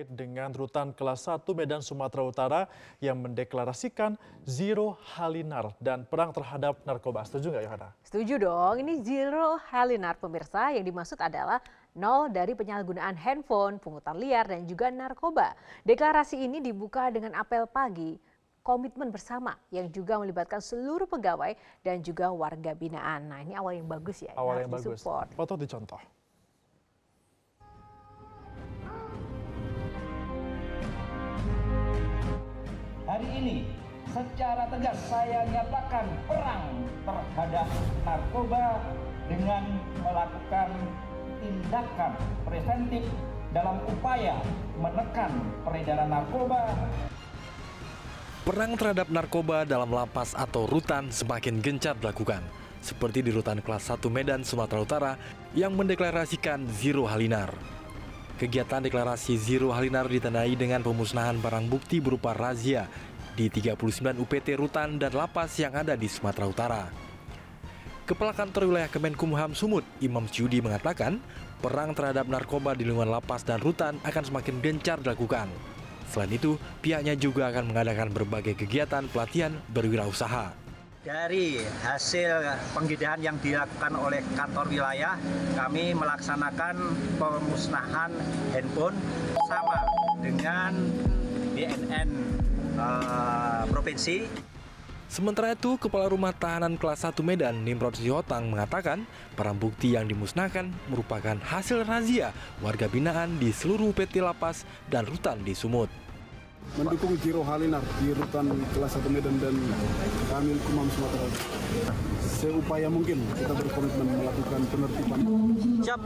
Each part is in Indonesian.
terkait dengan rutan kelas 1 Medan Sumatera Utara yang mendeklarasikan zero halinar dan perang terhadap narkoba. Setuju nggak Yohana? Setuju dong, ini zero halinar pemirsa yang dimaksud adalah nol dari penyalahgunaan handphone, pungutan liar, dan juga narkoba. Deklarasi ini dibuka dengan apel pagi komitmen bersama yang juga melibatkan seluruh pegawai dan juga warga binaan. Nah ini awal yang bagus ya, awal yang, yang bagus. Foto dicontoh. Hari ini secara tegas saya nyatakan perang terhadap narkoba dengan melakukan tindakan preventif dalam upaya menekan peredaran narkoba. Perang terhadap narkoba dalam lapas atau rutan semakin gencar dilakukan, seperti di rutan kelas 1 Medan, Sumatera Utara yang mendeklarasikan Zero Halinar. Kegiatan deklarasi Zero Halinar ditandai dengan pemusnahan barang bukti berupa razia di 39 UPT Rutan dan Lapas yang ada di Sumatera Utara. Kepala Kantor Wilayah Kemenkumham Sumut, Imam Ciudi mengatakan, perang terhadap narkoba di lingkungan lapas dan rutan akan semakin gencar dilakukan. Selain itu, pihaknya juga akan mengadakan berbagai kegiatan pelatihan berwirausaha. Dari hasil penggeledahan yang dilakukan oleh kantor wilayah, kami melaksanakan pemusnahan handphone sama dengan BNN uh, eh, provinsi. Sementara itu, Kepala Rumah Tahanan Kelas 1 Medan, Nimrod Sihotang, mengatakan barang bukti yang dimusnahkan merupakan hasil razia warga binaan di seluruh PT Lapas dan Rutan di Sumut mendukung Jiro Halinar di rutan kelas 1 Medan dan kami Kumam Sumatera. Seupaya mungkin kita berkomitmen melakukan penertiban. Siap.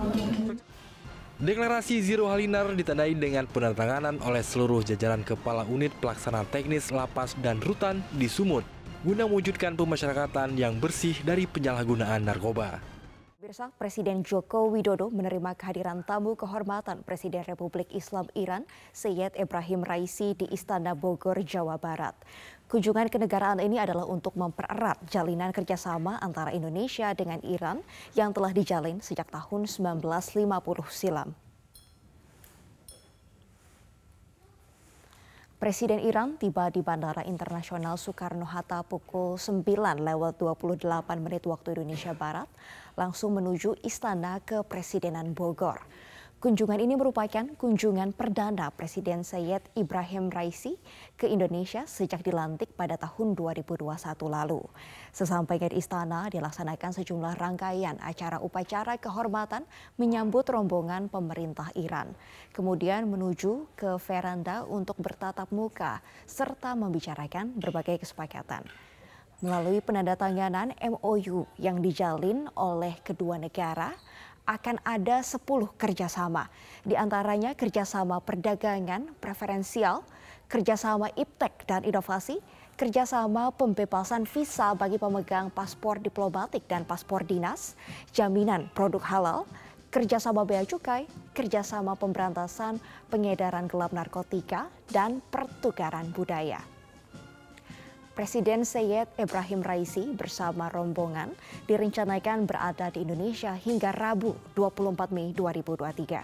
Deklarasi Zero Halinar ditandai dengan penandatanganan oleh seluruh jajaran kepala unit pelaksana teknis lapas dan rutan di Sumut guna mewujudkan pemasyarakatan yang bersih dari penyalahgunaan narkoba. Pemirsa, Presiden Joko Widodo menerima kehadiran tamu kehormatan Presiden Republik Islam Iran, Syed Ibrahim Raisi di Istana Bogor, Jawa Barat. Kunjungan kenegaraan ini adalah untuk mempererat jalinan kerjasama antara Indonesia dengan Iran yang telah dijalin sejak tahun 1950 silam. Presiden Iran tiba di Bandara Internasional Soekarno-Hatta pukul 9 lewat 28 menit waktu Indonesia Barat, langsung menuju Istana Kepresidenan Bogor. Kunjungan ini merupakan kunjungan perdana Presiden Syed Ibrahim Raisi ke Indonesia sejak dilantik pada tahun 2021 lalu. Sesampainya di istana dilaksanakan sejumlah rangkaian acara upacara kehormatan menyambut rombongan pemerintah Iran. Kemudian menuju ke veranda untuk bertatap muka serta membicarakan berbagai kesepakatan melalui penandatanganan MOU yang dijalin oleh kedua negara akan ada 10 kerjasama. Di antaranya kerjasama perdagangan preferensial, kerjasama iptek dan inovasi, kerjasama pembebasan visa bagi pemegang paspor diplomatik dan paspor dinas, jaminan produk halal, kerjasama bea cukai, kerjasama pemberantasan pengedaran gelap narkotika, dan pertukaran budaya. Presiden Syed Ibrahim Raisi bersama rombongan direncanakan berada di Indonesia hingga Rabu 24 Mei 2023.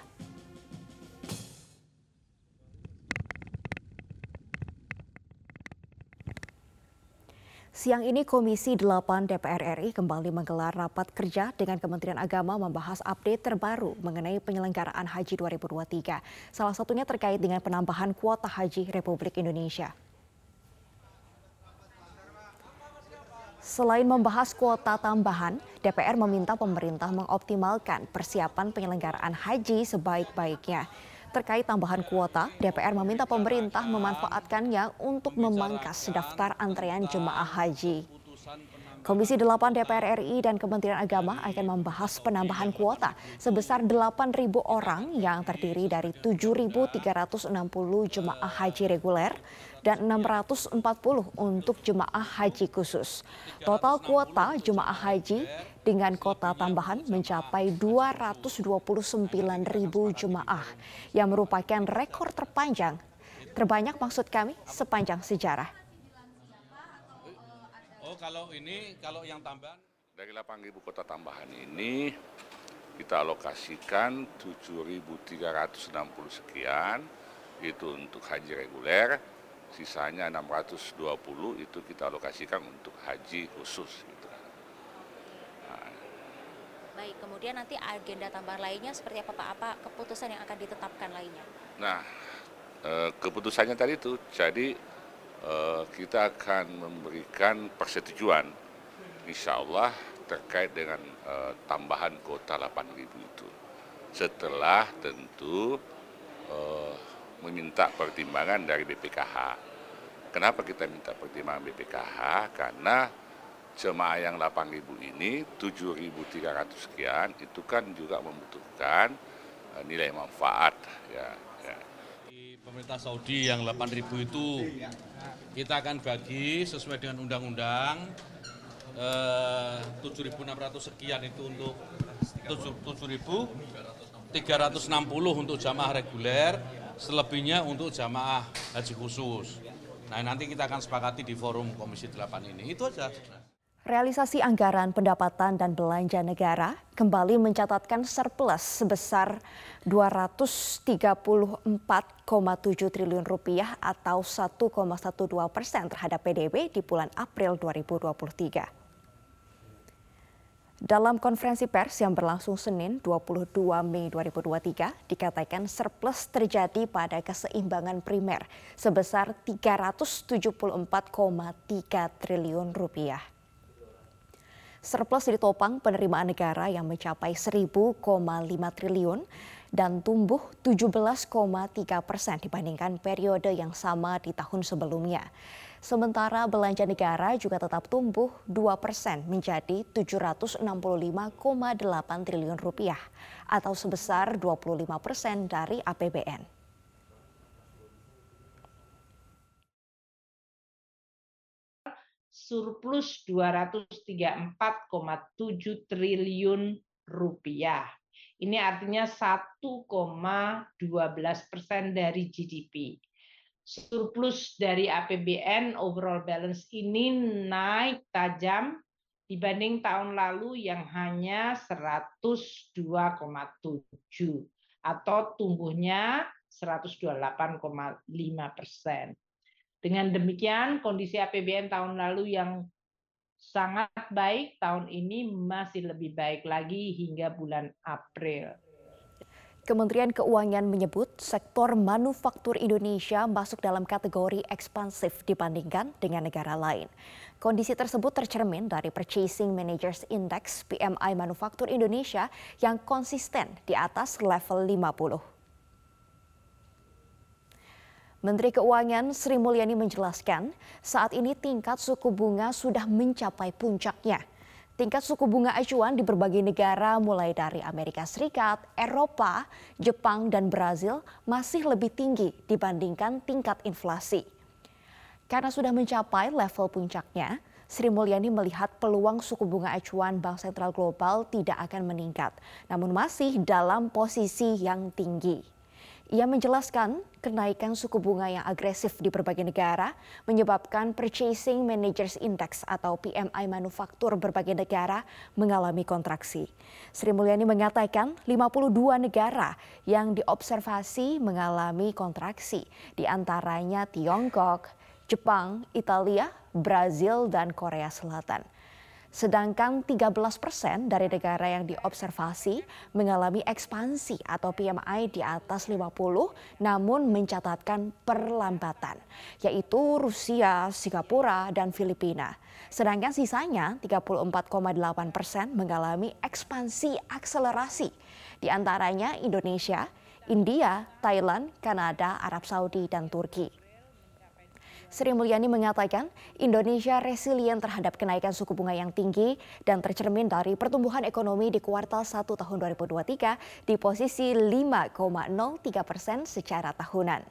Siang ini Komisi 8 DPR RI kembali menggelar rapat kerja dengan Kementerian Agama membahas update terbaru mengenai penyelenggaraan Haji 2023. Salah satunya terkait dengan penambahan kuota haji Republik Indonesia. Selain membahas kuota tambahan, DPR meminta pemerintah mengoptimalkan persiapan penyelenggaraan haji sebaik-baiknya. Terkait tambahan kuota, DPR meminta pemerintah memanfaatkannya untuk memangkas daftar antrean jemaah haji. Komisi 8 DPR RI dan Kementerian Agama akan membahas penambahan kuota sebesar 8.000 orang yang terdiri dari 7.360 jemaah haji reguler dan 640 untuk jemaah haji khusus. Total kuota jemaah haji dengan kota tambahan mencapai 229 ribu jemaah yang merupakan rekor terpanjang terbanyak maksud kami sepanjang sejarah. Oh kalau ini kalau yang tambahan dari 8.000 kota tambahan ini kita alokasikan 7.360 sekian itu untuk haji reguler, sisanya 620 itu kita alokasikan untuk haji khusus. Gitu. Nah. Baik, kemudian nanti agenda tambahan lainnya seperti apa Pak? Apa keputusan yang akan ditetapkan lainnya? Nah, eh, keputusannya tadi itu, jadi eh, kita akan memberikan persetujuan, insya Allah terkait dengan eh, tambahan kuota 8.000 itu. Setelah tentu meminta pertimbangan dari BPKH. Kenapa kita minta pertimbangan BPKH? Karena jemaah yang 8.000 ini 7.300 sekian itu kan juga membutuhkan uh, nilai manfaat ya, ya. Di pemerintah Saudi yang 8.000 itu kita akan bagi sesuai dengan undang-undang eh, 7.600 sekian itu untuk 7.360 untuk jamaah reguler selebihnya untuk jamaah haji khusus. Nah nanti kita akan sepakati di forum Komisi 8 ini. Itu aja. Realisasi anggaran pendapatan dan belanja negara kembali mencatatkan surplus sebesar 234,7 triliun rupiah atau 1,12 persen terhadap PDB di bulan April 2023. Dalam konferensi pers yang berlangsung Senin 22 Mei 2023 dikatakan surplus terjadi pada keseimbangan primer sebesar 374,3 triliun rupiah. Surplus ditopang penerimaan negara yang mencapai 1.000,5 triliun dan tumbuh 17,3 persen dibandingkan periode yang sama di tahun sebelumnya. Sementara belanja negara juga tetap tumbuh 2 persen menjadi 765,8 triliun rupiah atau sebesar 25 persen dari APBN. Surplus 234,7 triliun rupiah. Ini artinya 1,12 persen dari GDP surplus dari APBN overall balance ini naik tajam dibanding tahun lalu yang hanya 102,7 atau tumbuhnya 128,5 persen. Dengan demikian, kondisi APBN tahun lalu yang sangat baik tahun ini masih lebih baik lagi hingga bulan April. Kementerian Keuangan menyebut sektor manufaktur Indonesia masuk dalam kategori ekspansif dibandingkan dengan negara lain. Kondisi tersebut tercermin dari Purchasing Managers Index PMI Manufaktur Indonesia yang konsisten di atas level 50. Menteri Keuangan Sri Mulyani menjelaskan, saat ini tingkat suku bunga sudah mencapai puncaknya. Tingkat suku bunga acuan di berbagai negara mulai dari Amerika Serikat, Eropa, Jepang, dan Brazil masih lebih tinggi dibandingkan tingkat inflasi. Karena sudah mencapai level puncaknya, Sri Mulyani melihat peluang suku bunga acuan Bank Sentral Global tidak akan meningkat, namun masih dalam posisi yang tinggi. Ia menjelaskan kenaikan suku bunga yang agresif di berbagai negara menyebabkan Purchasing Managers Index atau PMI manufaktur berbagai negara mengalami kontraksi. Sri Mulyani mengatakan 52 negara yang diobservasi mengalami kontraksi, di antaranya Tiongkok, Jepang, Italia, Brazil, dan Korea Selatan. Sedangkan 13 persen dari negara yang diobservasi mengalami ekspansi atau PMI di atas 50 namun mencatatkan perlambatan, yaitu Rusia, Singapura, dan Filipina. Sedangkan sisanya 34,8 persen mengalami ekspansi akselerasi, di antaranya Indonesia, India, Thailand, Kanada, Arab Saudi, dan Turki. Sri Mulyani mengatakan Indonesia resilient terhadap kenaikan suku bunga yang tinggi dan tercermin dari pertumbuhan ekonomi di kuartal 1 tahun 2023 di posisi 5,03 persen secara tahunan.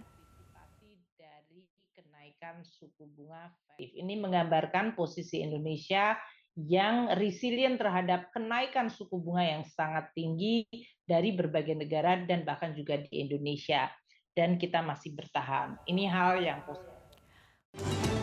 Dari kenaikan suku bunga ini menggambarkan posisi Indonesia yang resilient terhadap kenaikan suku bunga yang sangat tinggi dari berbagai negara dan bahkan juga di Indonesia dan kita masih bertahan. Ini hal yang positif. you